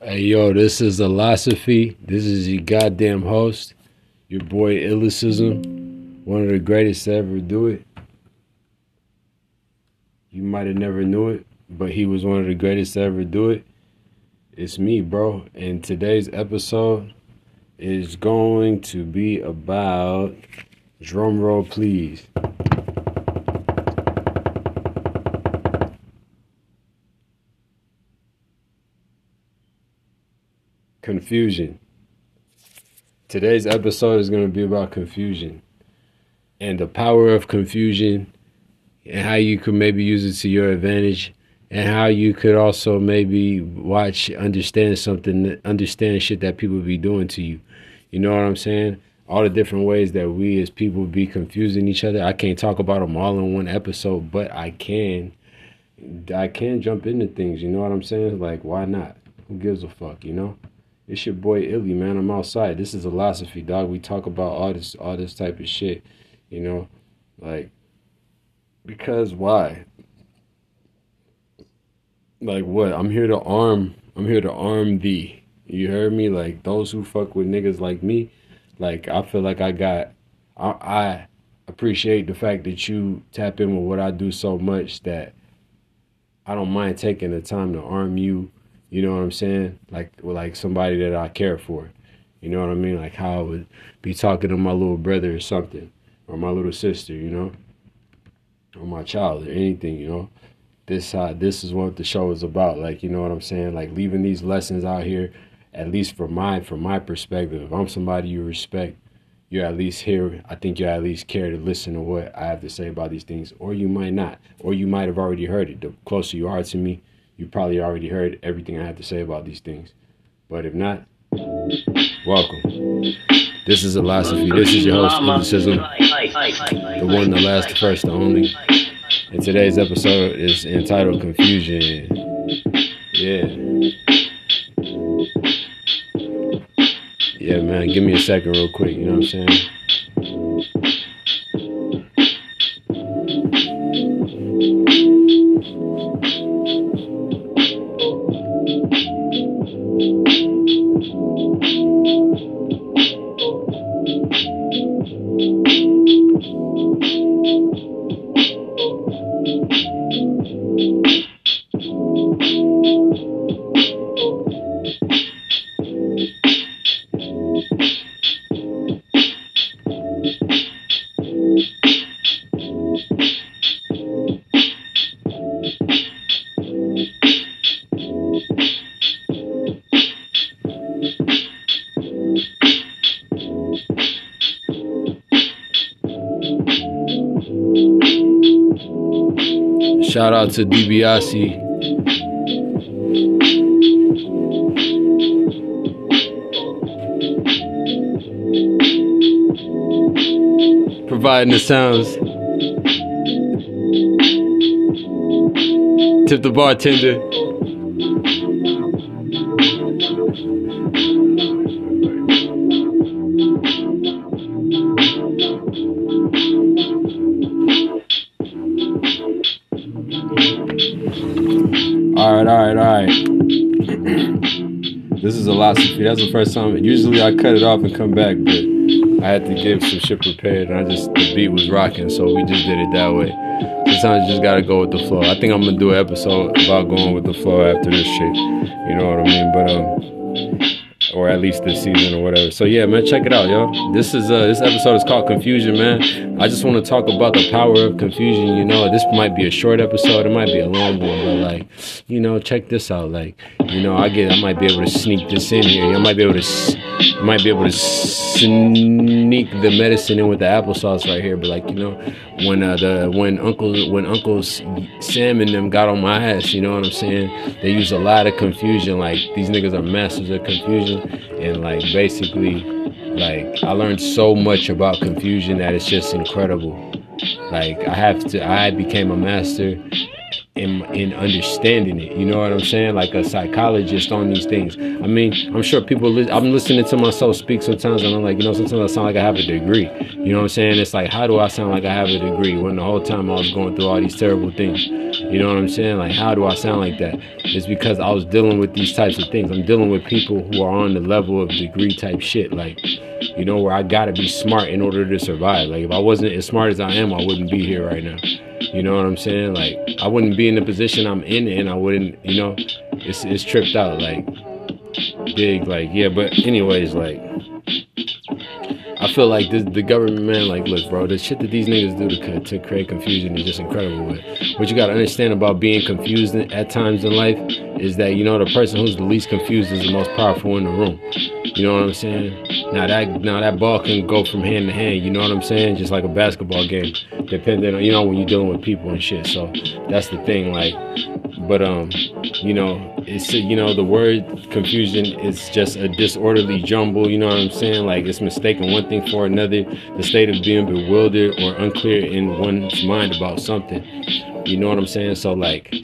Hey yo, this is Illosophy. This is your goddamn host, your boy Illicism, one of the greatest to ever do it. You might have never knew it, but he was one of the greatest to ever do it. It's me, bro. And today's episode is going to be about drum roll please. Confusion. Today's episode is going to be about confusion and the power of confusion and how you could maybe use it to your advantage and how you could also maybe watch, understand something, understand shit that people be doing to you. You know what I'm saying? All the different ways that we as people be confusing each other. I can't talk about them all in one episode, but I can. I can jump into things. You know what I'm saying? Like, why not? Who gives a fuck? You know? It's your boy Illy, man. I'm outside. This is a philosophy, dog. We talk about all this, all this type of shit. You know, like because why? Like what? I'm here to arm. I'm here to arm thee. You heard me? Like those who fuck with niggas like me. Like I feel like I got. I, I appreciate the fact that you tap in with what I do so much that I don't mind taking the time to arm you. You know what I'm saying? Like like somebody that I care for. You know what I mean? Like how I would be talking to my little brother or something, or my little sister. You know or my child or anything, you know. This uh, this is what the show is about. Like, you know what I'm saying? Like leaving these lessons out here, at least from my from my perspective. If I'm somebody you respect, you're at least here. I think you at least care to listen to what I have to say about these things. Or you might not. Or you might have already heard it. The closer you are to me, you probably already heard everything I have to say about these things. But if not, welcome. This is Illosophy. This is your host, Criticism. The one, the last, the first, the only. And today's episode is entitled Confusion. Yeah. Yeah, man, give me a second real quick, you know what I'm saying? To DiBiase. Providing the sounds. Tip the bartender. That's the first time. Usually I cut it off and come back, but I had to get some shit prepared, and I just the beat was rocking, so we just did it that way. Sometimes you just gotta go with the flow. I think I'm gonna do an episode about going with the flow after this shit. You know what I mean? But um, or at least this season or whatever. So yeah, man, check it out, yo. This is uh, this episode is called Confusion, man. I just want to talk about the power of confusion. You know, this might be a short episode, it might be a long one, but like, you know, check this out. Like, you know, I get, I might be able to sneak this in here. I might be able to, I might be able to sneak the medicine in with the applesauce right here. But like, you know, when uh, the when Uncle when Uncle Sam and them got on my ass, you know what I'm saying? They use a lot of confusion. Like these niggas are masters of confusion, and like basically, like I learned so much about confusion that it's just incredible. Like I have to, I became a master in in understanding it. You know what I'm saying? Like a psychologist on these things. I mean, I'm sure people. Li- I'm listening to myself speak sometimes, and I'm like, you know, sometimes I sound like I have a degree. You know what I'm saying? It's like, how do I sound like I have a degree when the whole time I was going through all these terrible things? You know what I'm saying? Like, how do I sound like that? It's because I was dealing with these types of things. I'm dealing with people who are on the level of degree type shit. Like, you know, where I gotta be smart in order to survive. Like, if I wasn't as smart as I am, I wouldn't be here right now. You know what I'm saying? Like, I wouldn't be in the position I'm in, and I wouldn't, you know, it's it's tripped out. Like, big, like, yeah. But anyways, like. I feel like this, the government, man, like, look, bro, the shit that these niggas do to, to create confusion is just incredible. But what you got to understand about being confused at times in life is that, you know, the person who's the least confused is the most powerful in the room. You know what I'm saying? Now that now that ball can go from hand to hand. You know what I'm saying? Just like a basketball game, depending on you know when you're dealing with people and shit. So that's the thing. Like, but um, you know, it's you know the word confusion is just a disorderly jumble. You know what I'm saying? Like it's mistaking one thing for another. The state of being bewildered or unclear in one's mind about something. You know what I'm saying? So like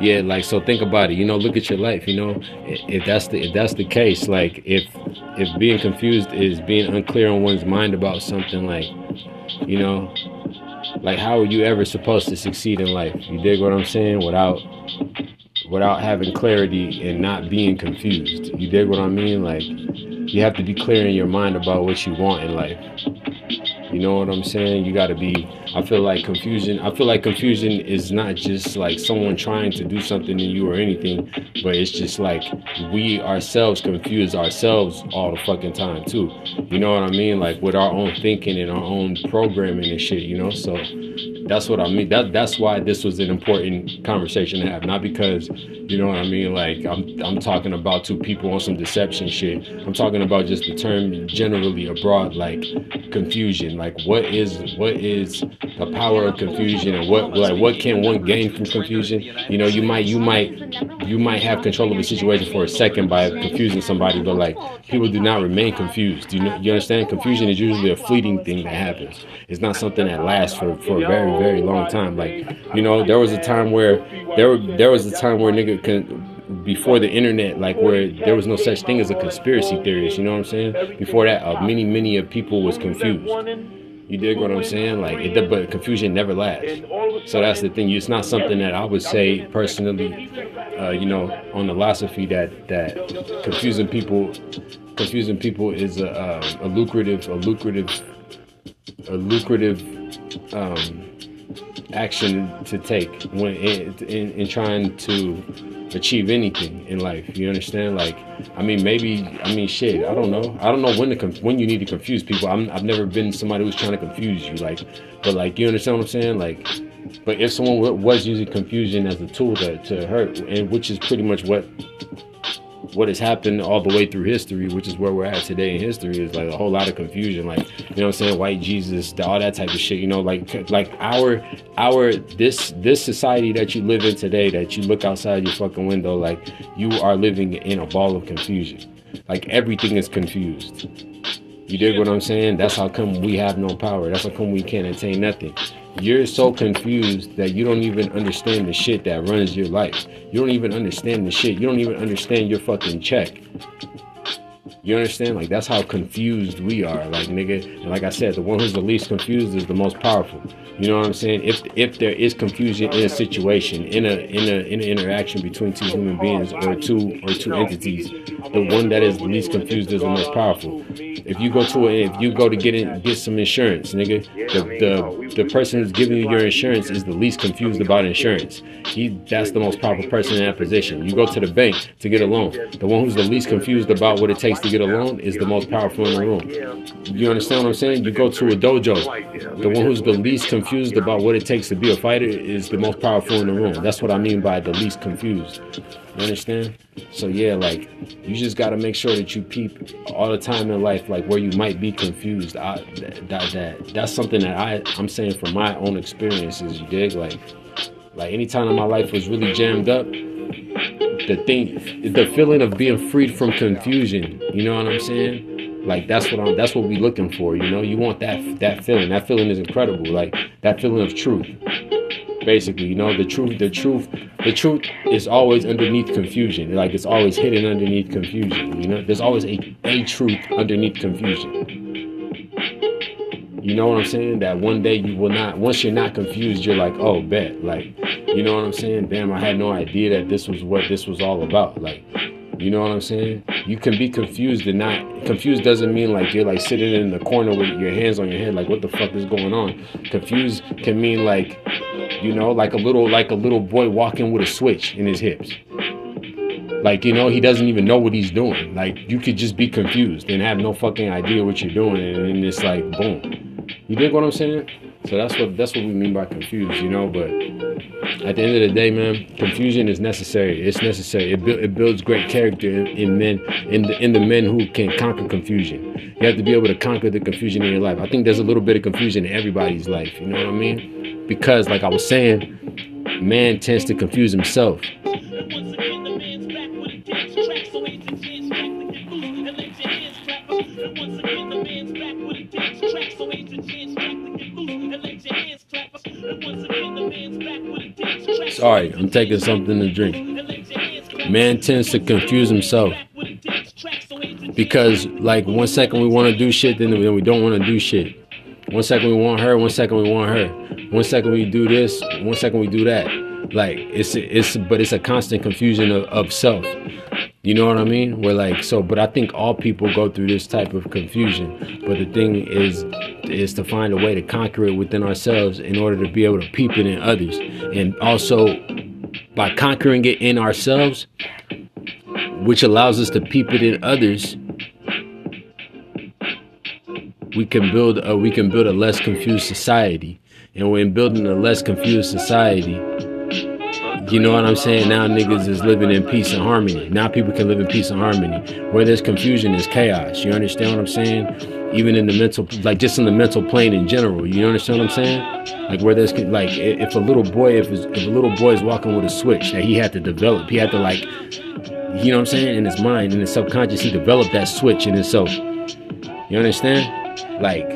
yeah like so think about it. You know look at your life you know? If that's the if that's the case like if if being confused is being unclear on one's mind about something like you know like how are you ever supposed to succeed in life? You dig what i'm saying? Without without having clarity and not being confused. You dig what i mean? Like you have to be clear in your mind about what you want in life you know what I'm saying? You got to be. I feel like confusion. I feel like confusion is not just like someone trying to do something to you or anything, but it's just like we ourselves confuse ourselves all the fucking time too. You know what I mean? Like with our own thinking and our own programming and shit. You know, so that's what I mean. That that's why this was an important conversation to have. Not because you know what I mean. Like I'm I'm talking about two people on some deception shit. I'm talking about just the term generally abroad, like confusion. Like what is what is the power of confusion and what like what can one gain from confusion? You know, you might you might you might have control of the situation for a second by confusing somebody, but like people do not remain confused. You know, you understand? Confusion is usually a fleeting thing that happens. It's not something that lasts for for a very very long time. Like you know, there was a time where there there was a time where nigga can before the internet, like where there was no such thing as a conspiracy theorist. You know what I'm saying? Before that, uh, many many of people was confused. You dig what I'm saying? Like, it, but confusion never lasts. So that's the thing. It's not something that I would say personally. Uh, you know, on the philosophy that that confusing people, confusing people is a, a, a lucrative, a lucrative, a lucrative um, action to take when in, in, in trying to achieve anything in life. You understand? Like, I mean, maybe, I mean, shit. I don't know. I don't know when to conf- when you need to confuse people. I'm, I've never been somebody who's trying to confuse you. Like, but like, you understand what I'm saying? Like, but if someone was using confusion as a tool to, to hurt, and which is pretty much what what has happened all the way through history, which is where we're at today in history, is like a whole lot of confusion. Like, you know what I'm saying? White Jesus, all that type of shit, you know, like like our our this this society that you live in today, that you look outside your fucking window, like you are living in a ball of confusion. Like everything is confused. You dig what I'm saying? That's how come we have no power. That's how come we can't attain nothing. You're so confused that you don't even understand the shit that runs your life. You don't even understand the shit. You don't even understand your fucking check. You understand? Like that's how confused we are. Like nigga, and like I said, the one who's the least confused is the most powerful. You know what I'm saying? If if there is confusion in a situation, in a in a in an interaction between two human beings or two or two entities, the one that is the least confused is the most powerful. If you go to a, if you go to get in, get some insurance, nigga, the, the the person who's giving you your insurance is the least confused about insurance. He that's the most powerful person in that position. You go to the bank to get a loan. The one who's the least confused about what it takes to get a loan is the most powerful in the room. You understand what I'm saying? You go to a dojo. The one who's the least confused about what it takes to be a fighter is the most powerful in the room. That's what I mean by the least confused. You understand? So yeah, like you just got to make sure that you peep all the time in life, like where you might be confused. I, that, that that's something that I I'm saying from my own experiences. You dig? Like like any time in my life was really jammed up, the thing, the feeling of being freed from confusion. You know what I'm saying? Like that's what I'm. That's what we looking for. You know, you want that that feeling. That feeling is incredible. Like that feeling of truth. Basically, you know, the truth, the truth, the truth is always underneath confusion. Like it's always hidden underneath confusion. You know, there's always a, a truth underneath confusion. You know what I'm saying? That one day you will not, once you're not confused, you're like, oh, bet. Like, you know what I'm saying? Damn, I had no idea that this was what this was all about. Like, you know what I'm saying? You can be confused and not confused doesn't mean like you're like sitting in the corner with your hands on your head, like what the fuck is going on? Confused can mean like, you know, like a little like a little boy walking with a switch in his hips. Like, you know, he doesn't even know what he's doing. Like you could just be confused and have no fucking idea what you're doing and it's like boom. You dig what I'm saying? So that's what that's what we mean by confused, you know. But at the end of the day, man, confusion is necessary. It's necessary. It, bu- it builds great character in, in men, in the in the men who can conquer confusion. You have to be able to conquer the confusion in your life. I think there's a little bit of confusion in everybody's life. You know what I mean? Because, like I was saying, man tends to confuse himself. Sorry, I'm taking something to drink. Man tends to confuse himself. Because, like, one second we want to do shit, then we don't want to do shit. One second we want her, one second we want her. One second we do this, one second we do that. Like, it's, it's, but it's a constant confusion of, of self. You know what I mean? We're like so, but I think all people go through this type of confusion. But the thing is, is to find a way to conquer it within ourselves in order to be able to peep it in others, and also by conquering it in ourselves, which allows us to peep it in others. We can build a we can build a less confused society, and when building a less confused society, you know what I'm saying? Now niggas is living in peace and harmony. Now people can live in peace and harmony. Where there's confusion, is chaos. You understand what I'm saying? Even in the mental, like just in the mental plane in general. You understand what I'm saying? Like where there's like if a little boy, if if a little boy is walking with a switch that he had to develop, he had to like, you know what I'm saying? In his mind, in his subconscious, he developed that switch in himself. You understand? Like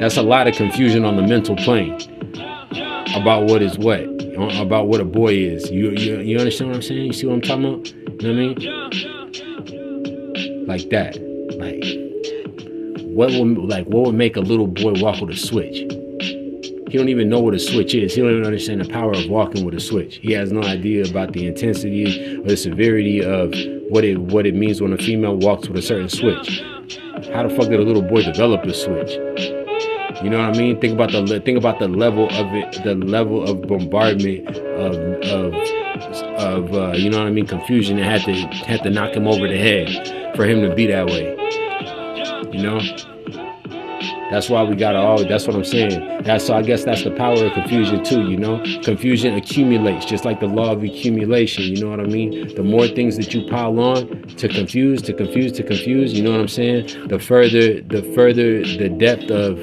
that's a lot of confusion on the mental plane about what is what about what a boy is. You, you you understand what I'm saying? You see what I'm talking about? You know what I mean? Like that. Like what would like what would make a little boy walk with a switch? He don't even know what a switch is. He don't even understand the power of walking with a switch. He has no idea about the intensity or the severity of what it what it means when a female walks with a certain switch. How the fuck did a little boy develop a switch? You know what I mean? Think about the think about the level of it, the level of bombardment of of of uh, you know what I mean? Confusion that had to had to knock him over the head for him to be that way. You know. That's why we gotta always. That's what I'm saying. That's so. I guess that's the power of confusion too. You know, confusion accumulates, just like the law of accumulation. You know what I mean? The more things that you pile on to confuse, to confuse, to confuse. You know what I'm saying? The further, the further the depth of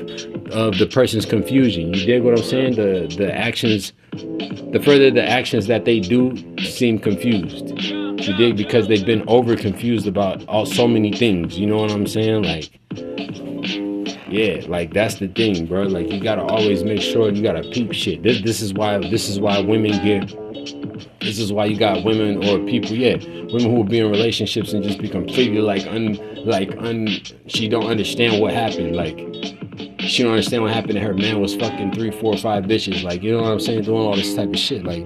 of the person's confusion. You dig what I'm saying? The the actions, the further the actions that they do seem confused. You dig because they've been over confused about all so many things. You know what I'm saying? Like yeah, like that's the thing, bro. Like you gotta always make sure you gotta peep shit. This this is why this is why women get this is why you got women or people, yeah, women who will be in relationships and just be completely like un like un she don't understand what happened. Like she don't understand what happened to her man was fucking three, four, five bitches. Like, you know what I'm saying? Doing all this type of shit. Like,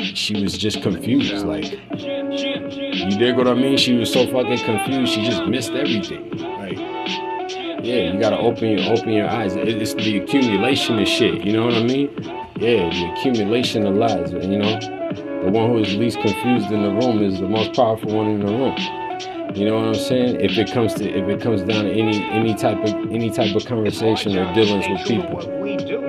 she was just confused. Like, you dig what I mean? She was so fucking confused. She just missed everything. Yeah, you gotta open your open your eyes. It's the accumulation of shit. You know what I mean? Yeah, the accumulation of lies. You know, the one who is least confused in the room is the most powerful one in the room. You know what I'm saying? If it comes to if it comes down to any any type of any type of conversation or dealings with people.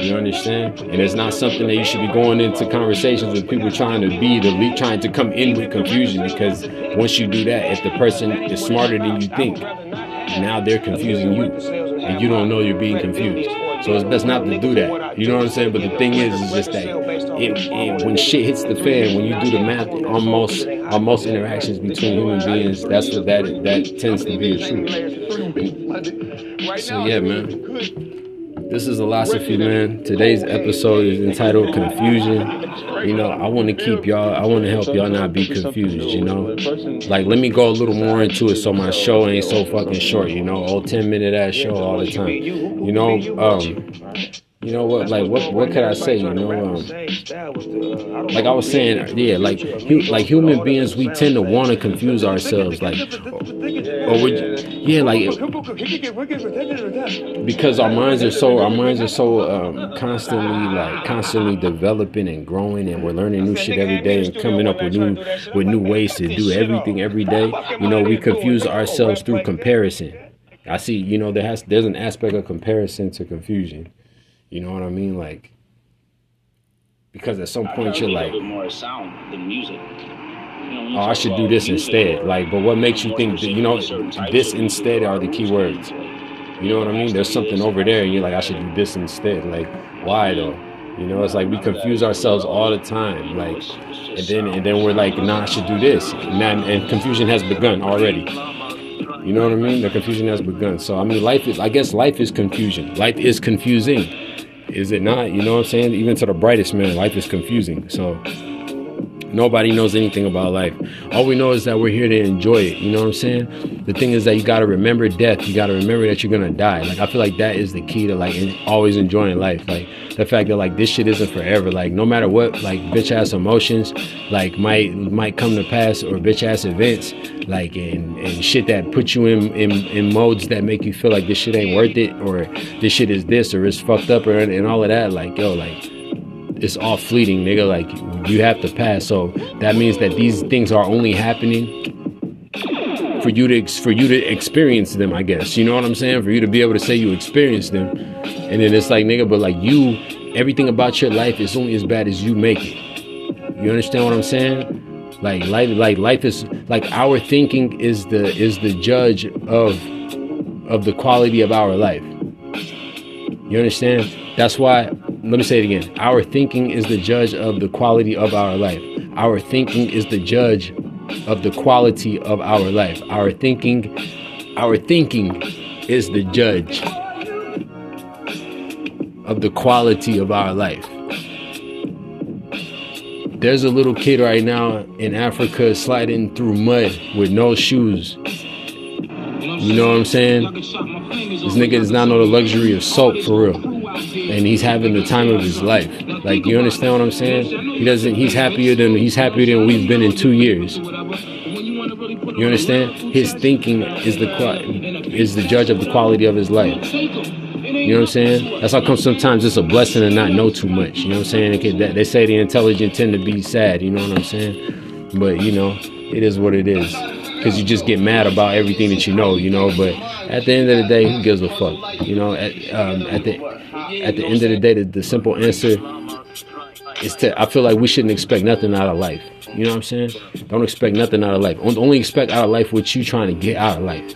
You understand? And it's not something that you should be going into conversations with people trying to be the lead, trying to come in with confusion because once you do that, if the person is smarter than you think, now they're confusing you, and you don't know you're being confused. So it's best not to do that. You know what I'm saying? But the thing is, is just that it, it, when shit hits the fan, when you do the math on most on most interactions between human beings, that's what that that tends to be the truth. So yeah, man. This is Illosophy, man. Today's episode is entitled Confusion. You know, I want to keep y'all, I want to help y'all not be confused, you know? Like, let me go a little more into it so my show ain't so fucking short, you know? Old 10 minute ass show all the time. You know, um, you know what? Like what? What could I say? You know, um, like I was saying, yeah, like like human beings, we tend to want to confuse ourselves, like, or we, yeah, like because our minds are so our minds are so um, constantly like constantly developing and growing, and we're learning new shit every day and coming up with new with new ways to do everything every day. You know, we confuse ourselves through comparison. I see, you know, there has there's an aspect of comparison to confusion. You know what I mean? Like, because at some point you're like, more sound than music. oh, I should do this instead. Like, but what makes you think that, you know, this instead are the key words? You know what I mean? There's something over there, and you're like, I should do this instead. Like, why though? You know, it's like we confuse ourselves all the time. Like, and then and then we're like, nah, I should do this. And, then, and confusion has begun already. You know what I mean? The confusion has begun. So I mean, life is. I guess life is confusion. Life is confusing is it not? You know what I'm saying? Even to the brightest man, life is confusing. So nobody knows anything about life. All we know is that we're here to enjoy it. You know what I'm saying? The thing is that you got to remember death. You got to remember that you're gonna die. Like I feel like that is the key to like always enjoying life. Like the fact that like this shit isn't forever. Like no matter what, like bitch ass emotions, like might might come to pass or bitch ass events, like and and shit that put you in in in modes that make you feel like this shit ain't worth it or this shit is this or it's fucked up or and all of that. Like yo, like it's all fleeting, nigga. Like you have to pass. So that means that these things are only happening for you to for you to experience them, I guess. You know what I'm saying? For you to be able to say you experienced them, and then it's like nigga, but like you, everything about your life is only as bad as you make it. You understand what I'm saying? Like life, like life is like our thinking is the is the judge of of the quality of our life. You understand? That's why. Let me say it again. Our thinking is the judge of the quality of our life. Our thinking is the judge of the quality of our life. Our thinking, our thinking is the judge of the quality of our life. There's a little kid right now in Africa sliding through mud with no shoes. You know what I'm saying? This nigga does not know the luxury of soap for real. And he's having the time of his life. Like you understand what I'm saying? He doesn't he's happier than he's happier than we've been in two years. You understand? His thinking is the is the judge of the quality of his life. You know what I'm saying? That's how come sometimes it's a blessing to not know too much. You know what I'm saying? They say the intelligent tend to be sad. You know what I'm saying? But you know, it is what it is. Because you just get mad about everything that you know. You know, but at the end of the day, who gives a fuck? You know, at um, at the at the end of the day, the, the simple answer is to. I feel like we shouldn't expect nothing out of life. You know what I'm saying? Don't expect nothing out of life. Only expect out of life what you trying to get out of life.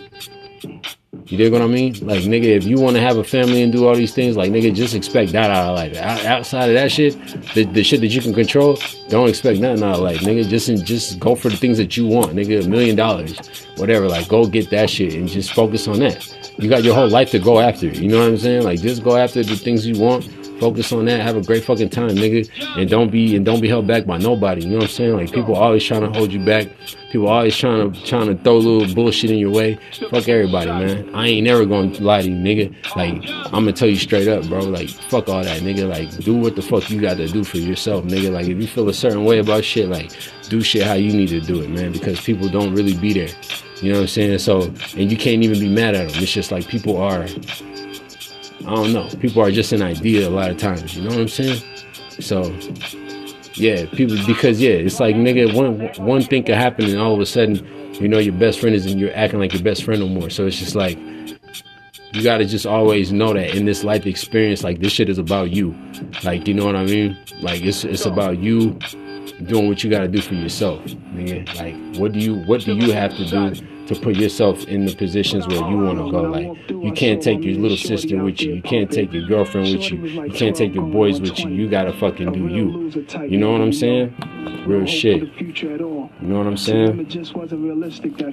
You dig what I mean? Like, nigga, if you want to have a family and do all these things, like, nigga, just expect that out of life. Outside of that shit, the, the shit that you can control, don't expect nothing out of life, nigga. Just just go for the things that you want, nigga. A million dollars, whatever. Like, go get that shit and just focus on that. You got your whole life to go after. You know what I'm saying? Like, just go after the things you want Focus on that. Have a great fucking time, nigga. And don't be and don't be held back by nobody. You know what I'm saying? Like people always trying to hold you back. People always trying to trying to throw little bullshit in your way. Fuck everybody, man. I ain't never gonna lie to you, nigga. Like I'm gonna tell you straight up, bro. Like fuck all that, nigga. Like do what the fuck you got to do for yourself, nigga. Like if you feel a certain way about shit, like do shit how you need to do it, man. Because people don't really be there. You know what I'm saying? So and you can't even be mad at them. It's just like people are I don't know. People are just an idea a lot of times. You know what I'm saying? So, yeah, people because yeah, it's like nigga, one one thing could happen and all of a sudden, you know, your best friend is and you're acting like your best friend no more. So it's just like you gotta just always know that in this life experience, like this shit is about you. Like you know what I mean? Like it's it's about you doing what you gotta do for yourself, nigga. Like what do you what do you have to do to put yourself in the positions where you want to go. Like you can't take your little sister with you. You can't take your girlfriend with you. You can't take your boys with you. You gotta fucking do you. You know what I'm saying? Real shit. You know what I'm saying?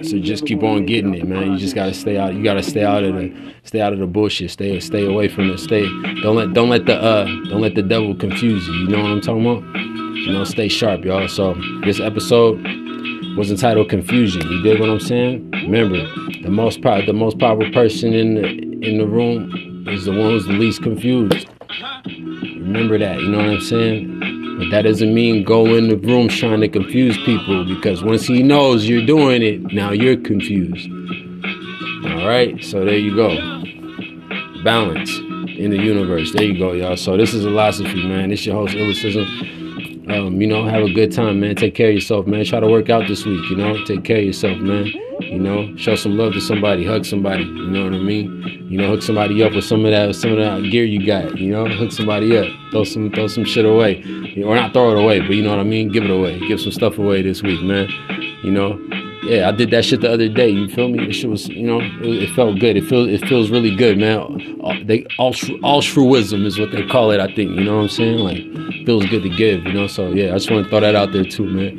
So just keep on getting it, man. You just gotta stay out. You gotta stay out of the stay out of the bullshit. Stay stay away from it. Stay. Don't let don't let the uh don't let the devil confuse you. You know what I'm talking about? You know, stay sharp, y'all. So this episode was entitled Confusion. You dig what I'm saying? Remember, the most power, the most powerful person in the in the room is the one who's the least confused. Remember that. You know what I'm saying? But that doesn't mean go in the room trying to confuse people because once he knows you're doing it, now you're confused. All right. So there you go. Balance in the universe. There you go, y'all. So this is a philosophy, man. It's your host, Illicism. Um, you know, have a good time, man. Take care of yourself, man. Try to work out this week, you know. Take care of yourself, man. You know, show some love to somebody, hug somebody. You know what I mean? You know, hook somebody up with some of that, some of that gear you got. You know, hook somebody up, throw some, throw some shit away, or not throw it away, but you know what I mean? Give it away. Give some stuff away this week, man. You know, yeah, I did that shit the other day. You feel me? Shit was, you know, it, it felt good. It feels, it feels really good, man. Uh, they altruism is what they call it. I think. You know what I'm saying? Like, feels good to give. You know. So yeah, I just want to throw that out there too, man.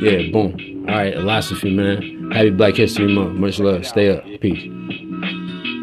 Yeah, boom. All right, Illosophy, man. Happy Black History Month. Much love. Stay up. Peace.